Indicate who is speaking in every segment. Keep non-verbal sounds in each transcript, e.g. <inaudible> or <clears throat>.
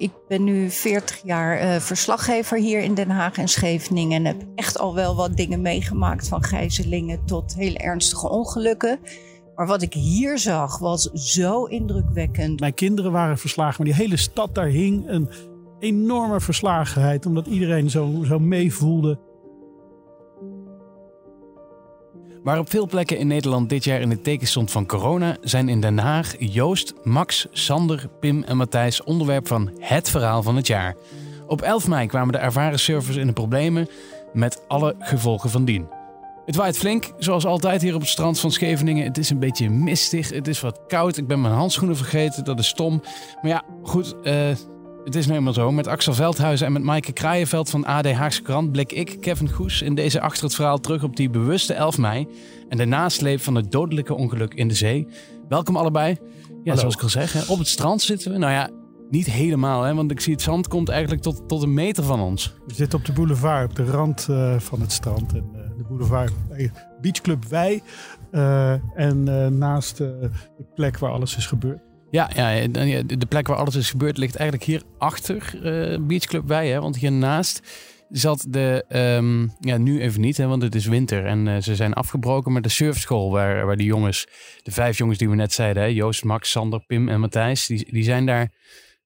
Speaker 1: Ik ben nu 40 jaar uh, verslaggever hier in Den Haag en Scheveningen. En heb echt al wel wat dingen meegemaakt. Van gijzelingen tot hele ernstige ongelukken. Maar wat ik hier zag was zo indrukwekkend.
Speaker 2: Mijn kinderen waren verslagen, maar die hele stad daar hing een enorme verslagenheid. Omdat iedereen zo, zo meevoelde.
Speaker 3: Waar op veel plekken in Nederland dit jaar in het teken stond van corona, zijn in Den Haag Joost, Max, Sander, Pim en Matthijs onderwerp van het verhaal van het jaar. Op 11 mei kwamen de ervaren surfers in de problemen met alle gevolgen van dien. Het waait flink, zoals altijd hier op het strand van Scheveningen. Het is een beetje mistig, het is wat koud. Ik ben mijn handschoenen vergeten, dat is stom. Maar ja, goed, uh, het is nu eenmaal zo. Met Axel Veldhuizen en met Maaike Kraaienveld van AD Haagse Krant blik ik, Kevin Goes, in deze achter het verhaal terug op die bewuste 11 mei en de nasleep van het dodelijke ongeluk in de zee. Welkom allebei. Ja, zoals ik al zeg, op het strand zitten we. Nou ja, niet helemaal, hè, want ik zie het zand komt eigenlijk tot, tot een meter van ons.
Speaker 2: We zitten op de boulevard, op de rand uh, van het strand. En uh, de boulevard Beachclub Wij. Uh, en naast de plek waar alles is gebeurd.
Speaker 3: Ja, ja, de plek waar alles is gebeurd ligt eigenlijk hier achter uh, Beach Club Wij. Hè? Want hiernaast zat de, um, ja nu even niet, hè, want het is winter en uh, ze zijn afgebroken. Maar de surfschool waar, waar die jongens, de vijf jongens die we net zeiden, hè, Joost, Max, Sander, Pim en Matthijs, die, die zijn daar,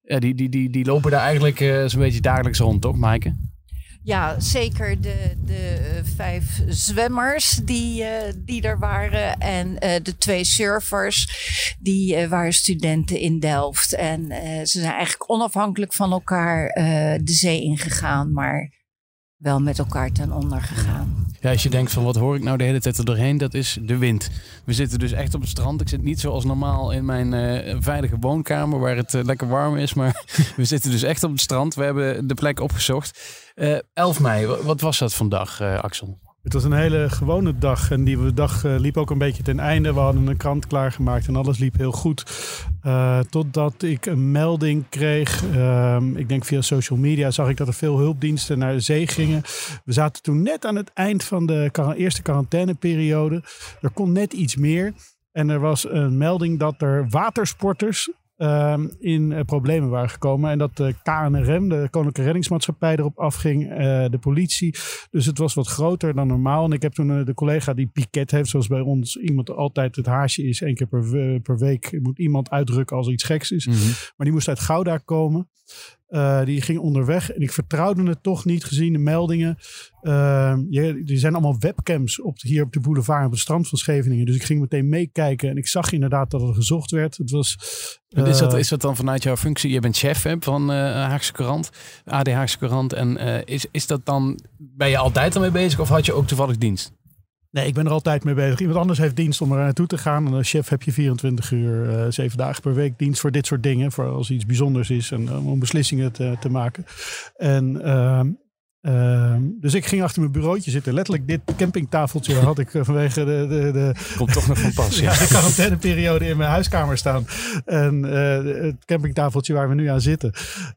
Speaker 3: ja, die, die, die, die lopen daar eigenlijk uh, zo'n beetje dagelijks rond, toch Maaike?
Speaker 1: Ja, zeker de, de uh, vijf zwemmers die, uh, die er waren. En uh, de twee surfers, die waren studenten in Delft. En ze zijn eigenlijk onafhankelijk van elkaar de zee ingegaan. Maar wel met elkaar ten onder gegaan.
Speaker 3: Ja, als je denkt van wat hoor ik nou de hele tijd er doorheen, dat is de wind. We zitten dus echt op het strand. Ik zit niet zoals normaal in mijn uh, veilige woonkamer waar het uh, lekker warm is, maar <laughs> we zitten dus echt op het strand. We hebben de plek opgezocht. Uh, eh, 11 mei, wat was dat vandaag, Axel?
Speaker 2: Het was een hele gewone dag en die dag uh, liep ook een beetje ten einde. We hadden een krant klaargemaakt en alles liep heel goed. Uh, totdat ik een melding kreeg, uh, ik denk via social media, zag ik dat er veel hulpdiensten naar de zee gingen. We zaten toen net aan het eind van de eerste quarantaineperiode. Er kon net iets meer. En er was een melding dat er watersporters Ehm, in uh, problemen waren gekomen. En dat de KNRM, de Koninklijke Reddingsmaatschappij, erop afging. Uh, de politie. Dus het was wat groter dan normaal. En ik heb toen de collega die piket heeft, zoals bij ons iemand altijd het haasje is. één keer per, per week moet iemand uitdrukken als er iets geks is. Mm -hmm. Maar die moest uit Gouda komen. Uh, die ging onderweg en ik vertrouwde het toch niet gezien de meldingen. Uh, je, er zijn allemaal webcams op, hier op de boulevard op het strand van Scheveningen. Dus ik ging meteen meekijken en ik zag inderdaad dat er gezocht werd. Het was,
Speaker 3: uh, is, dat, is dat dan vanuit jouw functie? Je bent chef hè, van Haagse Courant, AD Haagse Courant. En is, is dat dan, ben je altijd ermee bezig of had je ook toevallig dienst?
Speaker 2: Nee, ik ben er altijd mee bezig. Iemand anders heeft dienst om er naartoe te gaan. En als chef heb je 24 uur, uh, 7 dagen per week dienst voor dit soort dingen. Voor als iets bijzonders is en uh, om beslissingen te, te maken. En uh, dus ik ging achter mijn bureautje zitten. Letterlijk dit campingtafeltje <laughs> had ik eh, vanwege de... de, de
Speaker 3: Komt toch nog van pas, <laughs>
Speaker 2: ja. de quarantaineperiode in mijn huiskamer staan. En uh, het campingtafeltje waar we nu aan zitten.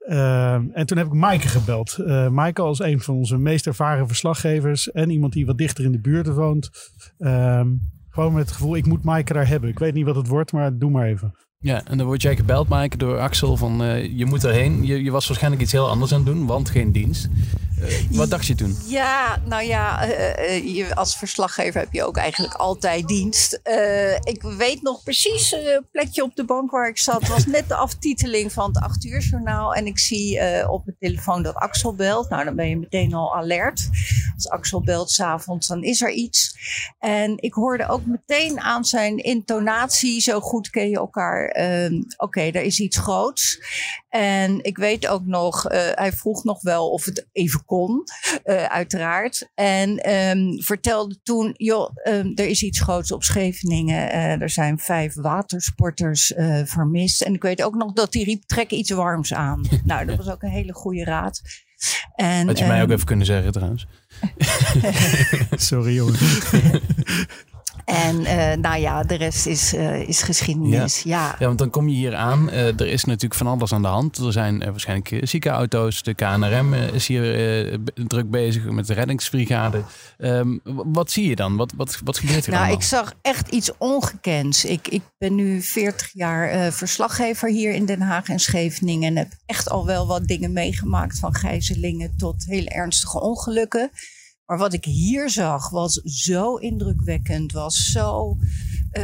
Speaker 2: Uh, en toen heb ik Maaike gebeld. Uh, Maaike als een van onze meest ervaren verslaggevers. En iemand die wat dichter in de buurt woont. Ehm, gewoon met het gevoel, ik moet Maaike daar hebben. Ik weet niet wat het wordt, maar doe maar even.
Speaker 3: Ja, en dan word jij gebeld, Maaike, door Axel van je moet erheen. Je, je was waarschijnlijk iets heel anders aan het doen, want geen dienst. Uh, wat dacht je toen?
Speaker 1: Ja, nou ja, uh, je, als verslaggever heb je ook eigenlijk altijd dienst. Ik weet nog precies het plekje op de bank waar ik zat. was net de aftiteling van het 8 uur journaal. En ik zie op mijn telefoon dat Axel belt. Nou, dan ben je meteen al alert. Als Axel belt s'avonds, dan is er iets. En ik hoorde ook meteen aan zijn intonatie, zo goed ken je elkaar. Oké, okay, er is iets groots. En ik weet ook nog, hij vroeg nog wel of het even kon, uh, uiteraard. En um, vertelde toen, joh, um, er is iets groots op Scheveningen. Uh, er zijn vijf watersporters vermist. En ik weet ook nog dat hij riep, trek iets warms aan. <laughs> nou, dat was ook een hele goede raad.
Speaker 3: En, Had je um, mij ook even kunnen zeggen trouwens. <laughs> <laughs>
Speaker 2: Sorry jongen.
Speaker 1: En uh, nou ja, de rest is, uh, is geschiedenis. Ja.
Speaker 3: ja. want dan kom je hier aan. Uh, er is natuurlijk van alles aan de hand. Er zijn waarschijnlijk ziekenauto's. De KNRM is hier druk bezig met de reddingsbrigade. Um, wat zie je dan? Wat, wat, wat gebeurt hier
Speaker 1: Nou,
Speaker 3: allemaal?
Speaker 1: ik zag echt iets ongekends. Ik, ik ben nu 40 jaar verslaggever hier in Den Haag en Scheveningen. En heb echt al wel wat dingen meegemaakt. Van gijzelingen tot hele ernstige ongelukken. Maar wat ik hier zag was zo indrukwekkend, was zo uh,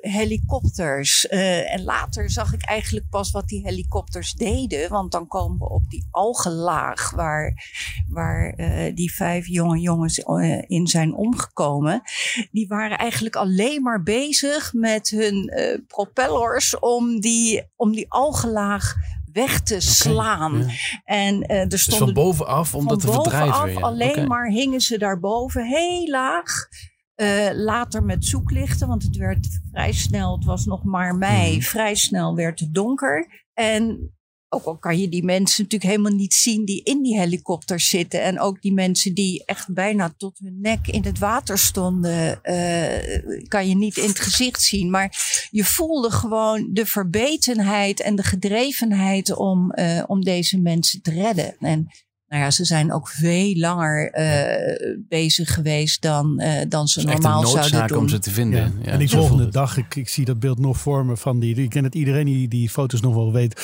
Speaker 1: helikopters. Uh, en later zag ik eigenlijk pas wat die helikopters deden. Want dan komen we op die algenlaag waar, waar die vijf jonge jongens in zijn omgekomen. Die waren eigenlijk alleen maar bezig met hun propellers om die, om die algenlaag weg te slaan.
Speaker 3: Okay, ja.
Speaker 1: En uh, er
Speaker 3: Dus
Speaker 1: stonden
Speaker 3: van bovenaf om dat te verdrijven.
Speaker 1: bovenaf alleen maar hingen ze daarboven heel laag. Uh, later met zoeklichten, want het werd vrij snel, het was nog maar mei,
Speaker 3: Mhm.
Speaker 1: vrij snel werd het donker. En ook al kan je die mensen natuurlijk helemaal niet zien die in die helikopters zitten. En ook die mensen die echt bijna tot hun nek in het water stonden, uh, kan je niet in het gezicht zien. Maar je voelde gewoon de verbetenheid en de gedrevenheid om, uh, om deze mensen te redden. En nou ja, ze zijn ook veel langer uh, bezig geweest dan, uh, dan ze
Speaker 3: Het is echt
Speaker 1: normaal
Speaker 3: een
Speaker 1: zouden
Speaker 3: noodzaak
Speaker 1: doen.
Speaker 3: om ze te vinden.
Speaker 2: Ja.
Speaker 3: Ja,
Speaker 2: en die volgende dag, ik, ik zie dat beeld nog voor me van die. Ik ken het iedereen die die foto's nog wel weet.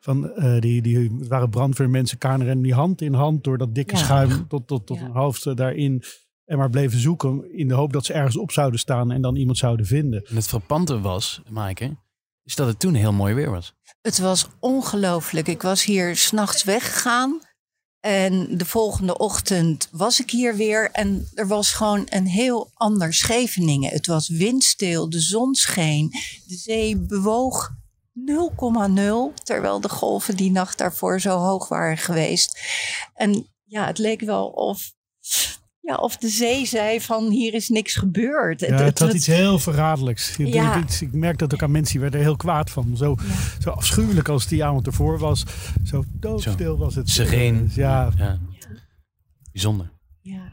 Speaker 2: Van uh, die, die het waren brandweermensen, KNRM, die hand in hand door dat dikke
Speaker 1: Ja.
Speaker 2: schuim tot, tot, tot
Speaker 1: Ja.
Speaker 2: hun hoofd eh, daarin. En maar bleven zoeken in de hoop dat ze ergens op zouden staan en dan iemand zouden vinden.
Speaker 3: En het frappante was, Maaike, is dat het toen heel mooi weer was.
Speaker 1: Het was ongelooflijk. Ik was hier s'nachts weggegaan. En de volgende ochtend was ik hier weer. En er was gewoon een heel ander Scheveningen. Het was windstil, de zon scheen. De zee bewoog 0,0. Terwijl de golven die nacht daarvoor zo hoog waren geweest. En ja, het leek wel of, ja, of de zee zei van hier is niks gebeurd.
Speaker 2: Ja, het had iets heel verraderlijks.
Speaker 1: Ja.
Speaker 2: Ik, ik merk dat ook aan mensen die werden er heel kwaad van. Zo, zo afschuwelijk als die avond ervoor was. Zo doodstil was het.
Speaker 3: Sereen.
Speaker 2: Eh, Ja,
Speaker 3: Ja. Bijzonder.
Speaker 1: Ja.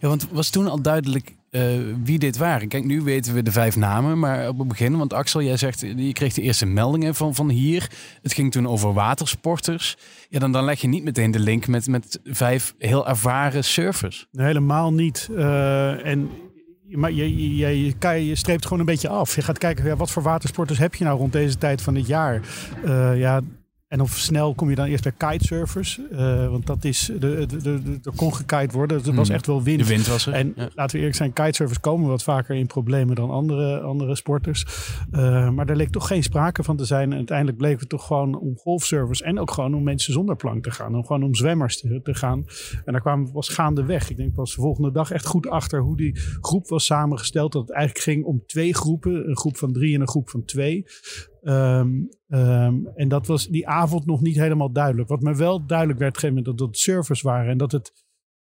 Speaker 3: Ja, want was toen al duidelijk eh, wie dit waren? Kijk, nu weten we de vijf namen, maar op het begin, want Axel, jij zegt, je kreeg de eerste meldingen van, van hier. Het ging toen over watersporters. Ja, dan, dan leg je niet meteen de link met, met vijf heel ervaren surfers.
Speaker 2: Nee, helemaal niet. Eh, en, maar je, je, je, je, streept gewoon een beetje af. Je gaat kijken, wat voor watersporters heb je nou rond deze tijd van het jaar? Eh, ja, en of snel kom je dan eerst bij kitesurfers. Eh, want dat is, de, de, de, er kon gekite worden. Het was
Speaker 3: Hmm.
Speaker 2: echt wel wind.
Speaker 3: De wind was er.
Speaker 2: En
Speaker 3: ja.
Speaker 2: laten we eerlijk zijn, kitesurfers komen wat vaker in problemen dan andere, andere sporters. Eh, maar daar leek toch geen sprake van te zijn. En uiteindelijk bleek het toch gewoon om golfsurfers en ook gewoon om mensen zonder plank te gaan. Om gewoon om zwemmers te, te gaan. En daar kwam, was gaandeweg. Ik denk pas de volgende dag echt goed achter hoe die groep was samengesteld. Dat het eigenlijk ging om twee groepen. Een groep van drie en een groep van twee. Ehm, ehm, en dat was die avond nog niet helemaal duidelijk. Wat me wel duidelijk werd op een gegeven moment dat het servers waren. En dat het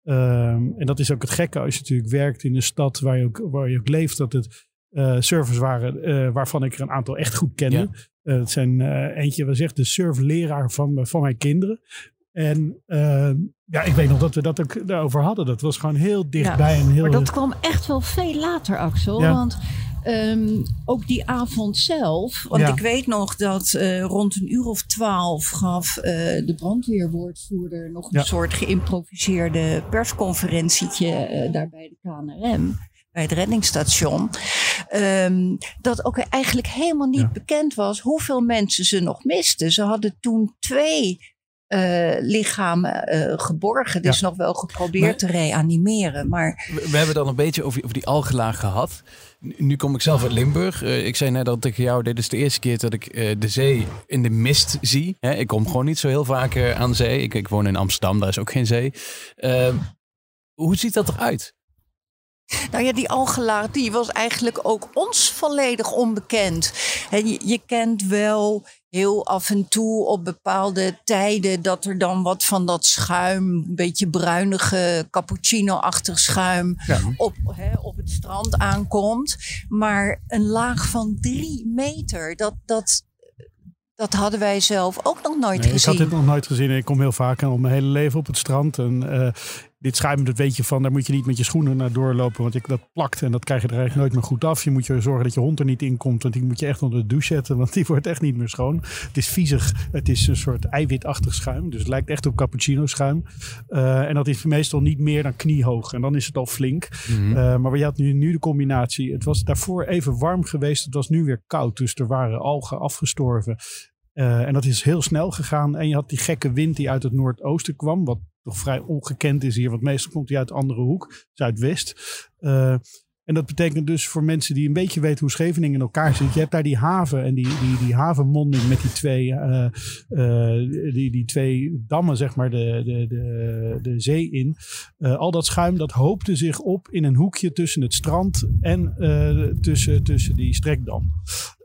Speaker 2: Ehm, en dat is ook het gekke als je natuurlijk werkt in een stad waar je ook, waar je ook leeft, dat het eh servers waren eh, waarvan ik er een aantal echt goed kende.
Speaker 3: Ja.
Speaker 2: Eh, het zijn eh, eentje, we zegt de surfleraar van, van mijn kinderen. En ehm, ja, ik weet nog dat we dat ook daarover hadden. Dat was gewoon heel dichtbij en heel.
Speaker 4: Maar dat kwam echt wel veel later, Axel.
Speaker 2: Ja.
Speaker 4: Want ehm, ook die avond zelf.
Speaker 1: Want
Speaker 2: Ja.
Speaker 1: ik weet nog dat eh, rond een uur of twaalf gaf eh, de brandweerwoordvoerder nog een
Speaker 2: Ja.
Speaker 1: soort geïmproviseerde persconferentietje eh, daar bij de KNRM. Bij het reddingsstation. Ehm, dat ook eigenlijk helemaal niet
Speaker 2: Ja.
Speaker 1: bekend was hoeveel mensen ze nog misten. Ze hadden toen twee eh, lichamen eh, geborgen.
Speaker 2: Ja.
Speaker 1: is nog wel geprobeerd
Speaker 3: Maar-
Speaker 1: te reanimeren. Maar
Speaker 3: We, we hebben dan een beetje over, over die algelaag gehad. Nu, kom ik zelf uit Limburg. Eh, ik zei net al tegen jou, dit is de eerste keer dat ik de zee in de mist zie. Hè, ik kom gewoon niet zo heel vaak aan zee. Ik, ik woon in Amsterdam, daar is ook geen zee. Hoe ziet dat eruit?
Speaker 1: Nou ja, die algelaag die was eigenlijk ook ons volledig onbekend. En je, je kent wel heel af en toe op bepaalde tijden dat er dan wat van dat schuim, een beetje bruinige cappuccino-achtig schuim
Speaker 2: Ja.
Speaker 1: op, hè, op het strand aankomt. Maar een laag van drie meter, dat, dat, dat hadden wij zelf ook nog nooit
Speaker 2: Nee, ik
Speaker 1: gezien.
Speaker 2: had dit nog nooit gezien. Ik kom heel vaak al mijn hele leven op het strand. En eh, dit schuim, dat weet je van, daar moet je niet met je schoenen naar doorlopen. Want ik, dat plakt en dat krijg je er eigenlijk nooit meer goed af. Je moet je zorgen dat je hond er niet in komt. Want die moet je echt onder de douche zetten. Want die <laughs> wordt echt niet meer schoon. Het is viezig. Het is een soort eiwitachtig schuim. Dus het lijkt echt op cappuccino schuim. Uh, en dat is meestal niet meer dan kniehoog. En dan is het al flink. Mm -hmm. uh, maar je had nu, nu de combinatie. Het was daarvoor even warm geweest. Het was nu weer koud. Dus er waren algen afgestorven. Uh, en dat is heel snel gegaan. En je had die gekke wind die uit het noordoosten kwam. Wat toch vrij ongekend is hier. Want meestal komt hij uit de andere hoek, zuidwest. Uh, en dat betekent dus voor mensen die een beetje weten hoe Scheveningen in elkaar zit. Je hebt daar die haven en die, die, die havenmonding met die twee, uh, uh, die, die twee dammen, zeg maar, de, de, de, de zee in. Al dat schuim dat hoopte zich op in een hoekje tussen het strand en tussen, tussen die strekdam.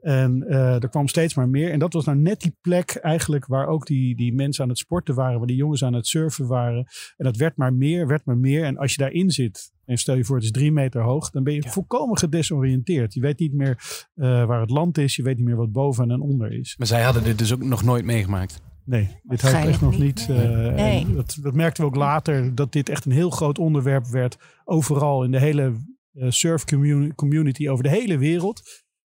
Speaker 2: En uh, er kwam steeds maar meer. En dat was nou net die plek eigenlijk waar ook die, die mensen aan het sporten waren. Waar die jongens aan het surfen waren. En dat werd maar meer, werd maar meer. En als je daarin zit, en stel je voor het is drie meter hoog. Dan ben je ja. volkomen gedesoriënteerd. Je weet niet meer uh, waar het land is. Je weet niet meer wat boven en onder is.
Speaker 3: Maar zij hadden dit dus ook nog nooit meegemaakt?
Speaker 2: Nee, dit had ik echt nog niet. Uh, nee. dat, dat merkten we ook later. Dat dit echt een heel groot onderwerp werd. Overal in de hele surf community over de hele wereld.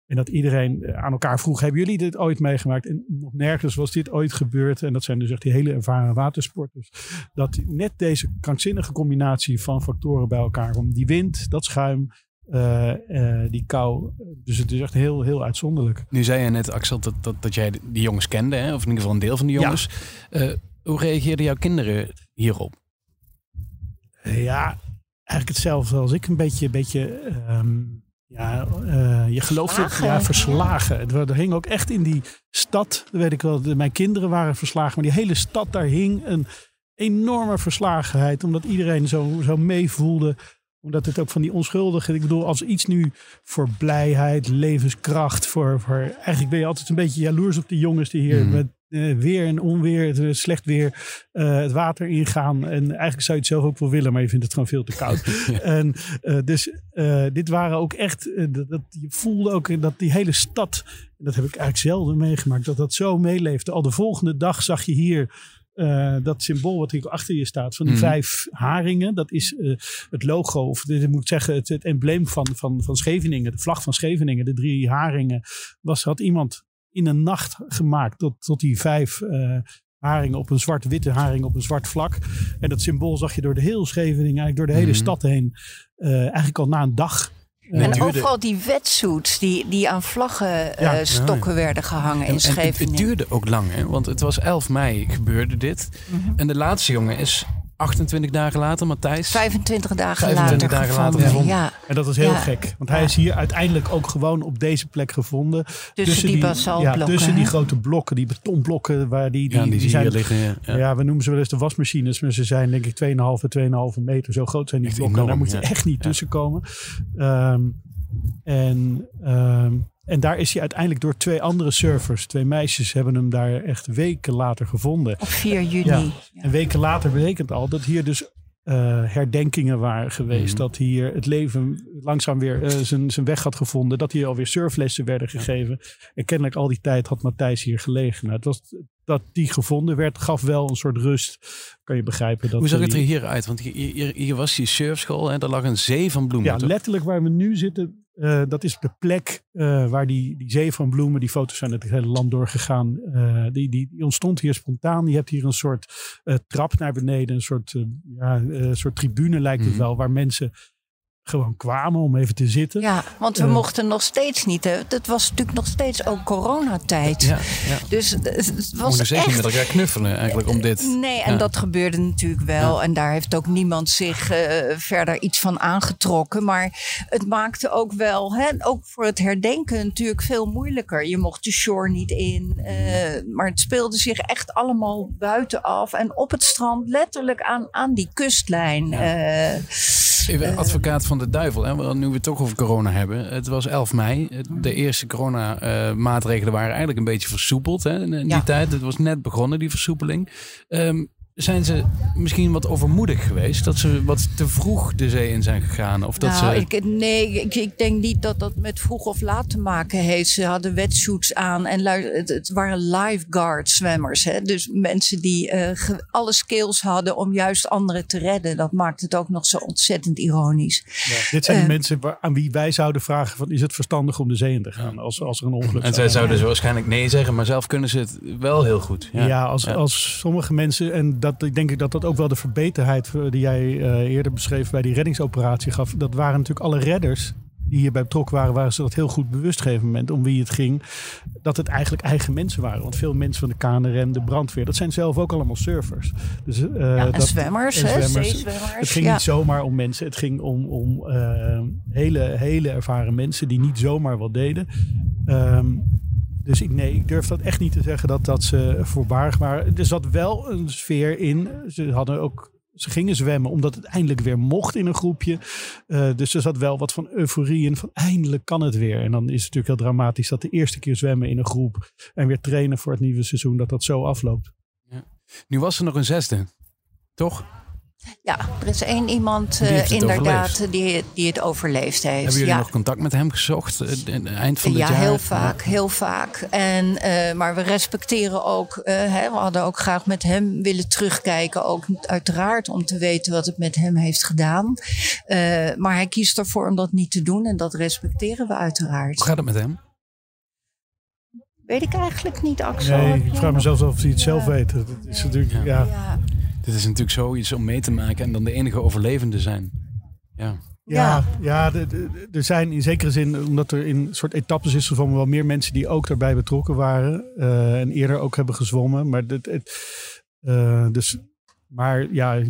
Speaker 2: En dat iedereen aan elkaar vroeg: hebben jullie dit ooit meegemaakt? En nog nergens was dit ooit gebeurd. En dat zijn dus echt die hele ervaren watersporters. Dat net deze krankzinnige combinatie van factoren bij elkaar komt. Die wind, dat schuim, uh, uh, die kou. Dus het is echt heel, heel uitzonderlijk.
Speaker 3: Nu zei je net, Axel, dat, dat, dat jij die jongens kende. Hè? Of in ieder geval een deel van die jongens. Ja. Uh, hoe reageerden jouw kinderen hierop?
Speaker 2: Ja, eigenlijk hetzelfde als ik. Een beetje... beetje um, ja, uh, je gelooft het. Ja, verslagen. Er, er hing ook echt in die stad, dat weet ik wel, de, mijn kinderen waren verslagen. Maar die hele stad, daar hing een enorme verslagenheid. Omdat iedereen zo, zo meevoelde. Omdat het ook van die onschuldige. Ik bedoel, als iets nu voor blijheid, levenskracht. Voor, voor, eigenlijk ben je altijd een beetje jaloers op die jongens die hier mm. met uh, weer en onweer, uh, slecht weer, uh, het water ingaan. En eigenlijk zou je het zelf ook wel willen, maar je vindt het gewoon veel te koud. ja. <laughs> En dus dit waren ook echt, dat, dat, je voelde ook dat die hele stad, dat heb ik eigenlijk zelden meegemaakt, dat dat zo meeleefde. Al de volgende dag zag je hier uh, dat symbool wat hier achter je staat, van die mm. vijf haringen, dat is uh, het logo, of dit moet ik zeggen, het, het, embleem van, van, van Scheveningen, de vlag van Scheveningen, de drie haringen, was, had iemand in een nacht gemaakt tot, tot die vijf uh, haringen op een zwart-witte haring op een zwart vlak. En dat symbool zag je door de hele Scheveningen, eigenlijk door de hele mm. stad heen, eigenlijk al na een dag.
Speaker 1: En duurde... overal die wetsuits die, die aan vlaggenstokken ja. uh, stokken ja, ja. werden gehangen in Scheveningen.
Speaker 3: Het, het, duurde ook lang, hè? want het was 11 mei gebeurde dit. Mm -hmm. En de laatste jongen is 28 dagen later, Matthijs.
Speaker 1: 25 dagen 25 later. Dagen later gevonden. Ja.
Speaker 2: En dat is heel ja. gek. Want hij is hier uiteindelijk ook gewoon op deze plek gevonden.
Speaker 1: Tussen, tussen die, basaltblokken.
Speaker 2: Ja, tussen die grote blokken, die betonblokken. Waar die, die,
Speaker 3: ja, die, die zijn, liggen. Ja.
Speaker 2: ja. we noemen ze wel eens de wasmachines. Maar ze zijn denk ik 2,5, 2,5 meter. Zo groot zijn die echt blokken. Enorm, Daar moet je echt niet tussen komen. Um, en... Um, en daar is hij uiteindelijk door twee andere surfers, twee meisjes, hebben hem daar echt weken later gevonden.
Speaker 1: Op 4 juni.
Speaker 2: Ja. En weken later betekent al dat hier dus uh, herdenkingen waren geweest.
Speaker 3: Mhm.
Speaker 2: Mm. Dat hier het leven langzaam weer uh, zijn, zijn weg had gevonden. Dat hier alweer surflessen werden gegeven. En kennelijk al die tijd had Matthijs hier gelegen. Nou, het was, dat die gevonden werd, gaf wel een soort rust. Kan je begrijpen. Dat
Speaker 3: Hoe zag het er hier uit? Want hier, hier, hier was die surfschool en er lag een zee van bloemen.
Speaker 2: Ja, toch? letterlijk waar we nu zitten. Uh, dat is de plek uh, waar die, die zee van bloemen, die foto's zijn het hele land doorgegaan. Uh, die, die, die, ontstond hier spontaan. Je hebt hier een soort trap naar beneden, een soort, ja, soort tribune lijkt het mm -hmm. wel, waar mensen gewoon kwamen om even te zitten.
Speaker 1: Ja, want we uh, mochten nog steeds niet. Hè. Het was natuurlijk nog steeds ook coronatijd.
Speaker 3: Ja, ja.
Speaker 1: Dus het was
Speaker 3: Moest
Speaker 1: echt...
Speaker 3: met elkaar knuffelen eigenlijk om dit.
Speaker 1: Nee, en ja. dat gebeurde natuurlijk wel. En daar heeft ook niemand zich uh, verder iets van aangetrokken. Maar het maakte ook wel, hè, ook voor het herdenken natuurlijk veel moeilijker. Je mocht de shore niet in. Uh, maar het speelde zich echt allemaal buitenaf. En op het strand letterlijk aan, aan die kustlijn.
Speaker 3: Eh, Even advocaat van de duivel, hè? nu we het toch over corona hebben. Het was 11 mei. De eerste corona-maatregelen waren eigenlijk een beetje versoepeld hè, in die ja. tijd. Het was net begonnen, die versoepeling. Um, zijn ze misschien wat overmoedig geweest? Dat ze wat te vroeg de zee in zijn gegaan? Of dat
Speaker 1: nou,
Speaker 3: ze...
Speaker 1: ik, nee, ik, ik denk niet dat dat met vroeg of laat te maken heeft. Ze hadden wetsuits aan en het, het waren lifeguard zwemmers. Hè? Dus mensen die eh, alle skills hadden om juist anderen te redden. Dat maakt het ook nog zo ontzettend ironisch.
Speaker 2: Dit zijn de
Speaker 1: Eh.
Speaker 2: mensen waar- aan wie wij zouden vragen: van, is het verstandig om de zee in te gaan als, als er een ongeluk
Speaker 3: En zij
Speaker 2: zou
Speaker 3: zouden zo waarschijnlijk nee zeggen, maar zelf kunnen ze het wel heel goed.
Speaker 2: Ja,
Speaker 3: Ja,
Speaker 2: als,
Speaker 3: Ja.
Speaker 2: als sommige mensen, en dat ik denk ik dat dat ook wel de verbeterheid eh, die jij eh, eerder beschreef bij die reddingsoperatie gaf. Dat waren natuurlijk alle redders die hierbij betrokken waren, waren ze dat heel goed bewust op een gegeven moment om wie het ging. Dat het eigenlijk eigen mensen waren. Want veel mensen van de KNRM, de brandweer, dat zijn zelf ook allemaal surfers. Dus, eh,
Speaker 1: Ja, en
Speaker 2: dat-
Speaker 1: zwemmers,
Speaker 2: en
Speaker 1: hè?
Speaker 2: zwemmers. Het ging
Speaker 1: ja.
Speaker 2: niet zomaar om mensen. Het ging om, om hele, hele ervaren mensen die niet zomaar wat deden. Ehm, dus ik, nee, ik durf dat echt niet te zeggen dat, dat ze voorbarig waren. Er zat wel een sfeer in. Ze hadden ook. Ze gingen zwemmen omdat het eindelijk weer mocht in een groepje. Eh, dus er zat wel wat van euforie in. Van eindelijk kan het weer. En dan is het natuurlijk heel dramatisch dat de eerste keer zwemmen in een groep. En weer trainen voor het nieuwe seizoen. Dat dat zo afloopt.
Speaker 3: Nu was er nog een zesde, toch?
Speaker 1: Ja, er is één iemand
Speaker 3: Die
Speaker 1: eh, inderdaad
Speaker 3: overleefd.
Speaker 1: die, die het overleefd heeft.
Speaker 3: Hebben jullie
Speaker 1: ja.
Speaker 3: nog contact met hem gezocht? het eind van dit
Speaker 1: ja,
Speaker 3: jaar?
Speaker 1: heel vaak, heel vaak. En, eh, maar we respecteren ook, eh, hè, we hadden ook graag met hem willen terugkijken. Ook uiteraard om te weten wat het met hem heeft gedaan. Eh, maar hij kiest ervoor om dat niet te doen en dat respecteren we
Speaker 3: Hoe
Speaker 1: uiteraard.
Speaker 3: gaat het met hem?
Speaker 1: Weet ik eigenlijk niet, Axel.
Speaker 2: Nee, ik vraag mezelf af of hij het zelf weet. Dat is natuurlijk,
Speaker 3: Ja. Dit is natuurlijk zoiets om mee te maken en dan de enige overlevende zijn. Ja.
Speaker 2: Ja, ja er zijn in zekere zin, omdat er in soort etappes is van wel meer mensen die ook daarbij betrokken waren. eh, en eerder ook hebben gezwommen. Maar, dit, het, eh, dus, maar ja,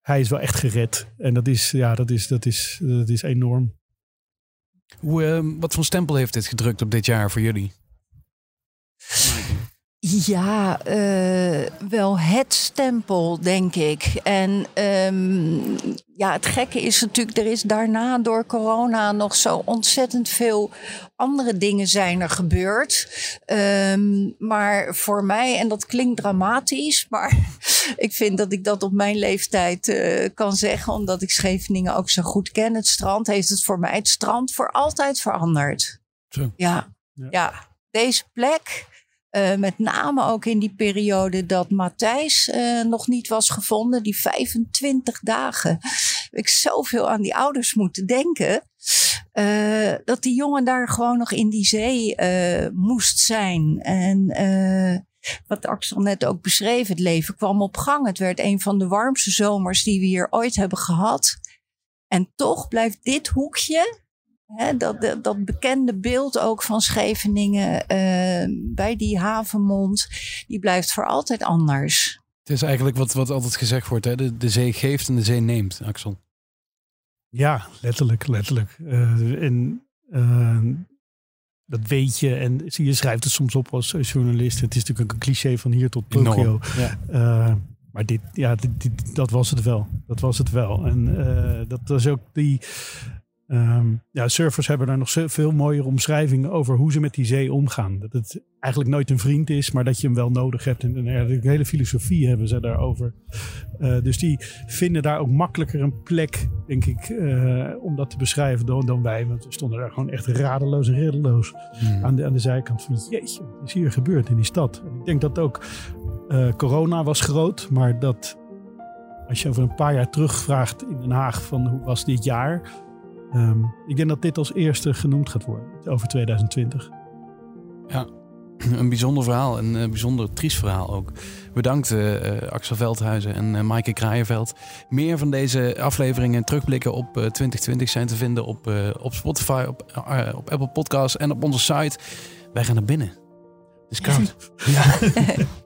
Speaker 2: hij is wel echt gered. En dat is, ja, dat is, dat is, dat is enorm.
Speaker 3: Hoe, eh, wat voor stempel heeft dit gedrukt op dit jaar voor jullie?
Speaker 1: Ja, eh, wel het stempel, denk ik. En ehm, ja, het gekke is natuurlijk, er is daarna door corona nog zo ontzettend veel andere dingen zijn er gebeurd. Ehm, maar voor mij, en dat klinkt dramatisch, maar <laughs> ik vind dat ik dat op mijn leeftijd eh, kan zeggen, omdat ik Scheveningen ook zo goed ken. Het strand heeft het voor mij, het strand, voor altijd veranderd.
Speaker 3: Zo.
Speaker 1: Ja,
Speaker 2: Ja.
Speaker 1: ja. deze plek. Eh, met name ook in die periode dat Matthijs eh, nog niet was gevonden. Die 25 dagen. Ik zoveel aan die ouders moeten denken. eh, dat die jongen daar gewoon nog in die zee moest zijn. En wat Axel net ook beschreef, het leven kwam op gang. Het werd een van de warmste zomers die we hier ooit hebben gehad. En toch blijft dit hoekje Dat, dat, dat bekende beeld ook van Scheveningen eh, bij die havenmond, die blijft voor altijd anders.
Speaker 3: Het is eigenlijk wat, wat altijd gezegd wordt, hè? De, de zee geeft en de zee neemt, Axel.
Speaker 2: Ja, letterlijk, letterlijk. Eh, en eh, dat weet je. En zie je schrijft het soms op als journalist. Het is natuurlijk een cliché van hier tot Tokio.
Speaker 3: Ja.
Speaker 2: Eh, maar dit, ja, dit, dit- dat was het wel. Dat was het wel. En eh, dat was ook die. Ehm, ja, surfers hebben daar nog veel mooiere omschrijvingen over hoe ze met die zee omgaan. Dat het eigenlijk nooit een vriend is, maar dat je hem wel nodig hebt. En, een hele filosofie hebben ze daarover. Eh, dus die vinden daar ook makkelijker een plek, denk ik, eh, om dat te beschrijven dan, dan wij. Want we stonden daar gewoon echt radeloos en reddeloos
Speaker 3: Hmm.
Speaker 2: aan de, aan de zijkant van jeetje, wat is hier gebeurd in die stad? En ik denk dat ook eh, corona was groot, maar dat als je over een paar jaar terugvraagt in Den Haag van hoe was dit jaar? Ehm, ik denk dat dit als eerste genoemd gaat worden over 2020. <clears throat>
Speaker 3: Een bijzonder verhaal, een eh, bijzonder triest verhaal ook. Bedankt eh, eh, Axel Veldhuizen en eh Maaike Kraaienveld. Meer van deze afleveringen en terugblikken op eh, 2020 zijn te vinden op, eh, op Spotify, op, eh, op Apple Podcasts en op onze site. Wij gaan naar binnen. Het is koud. <laughs> ja. <laughs>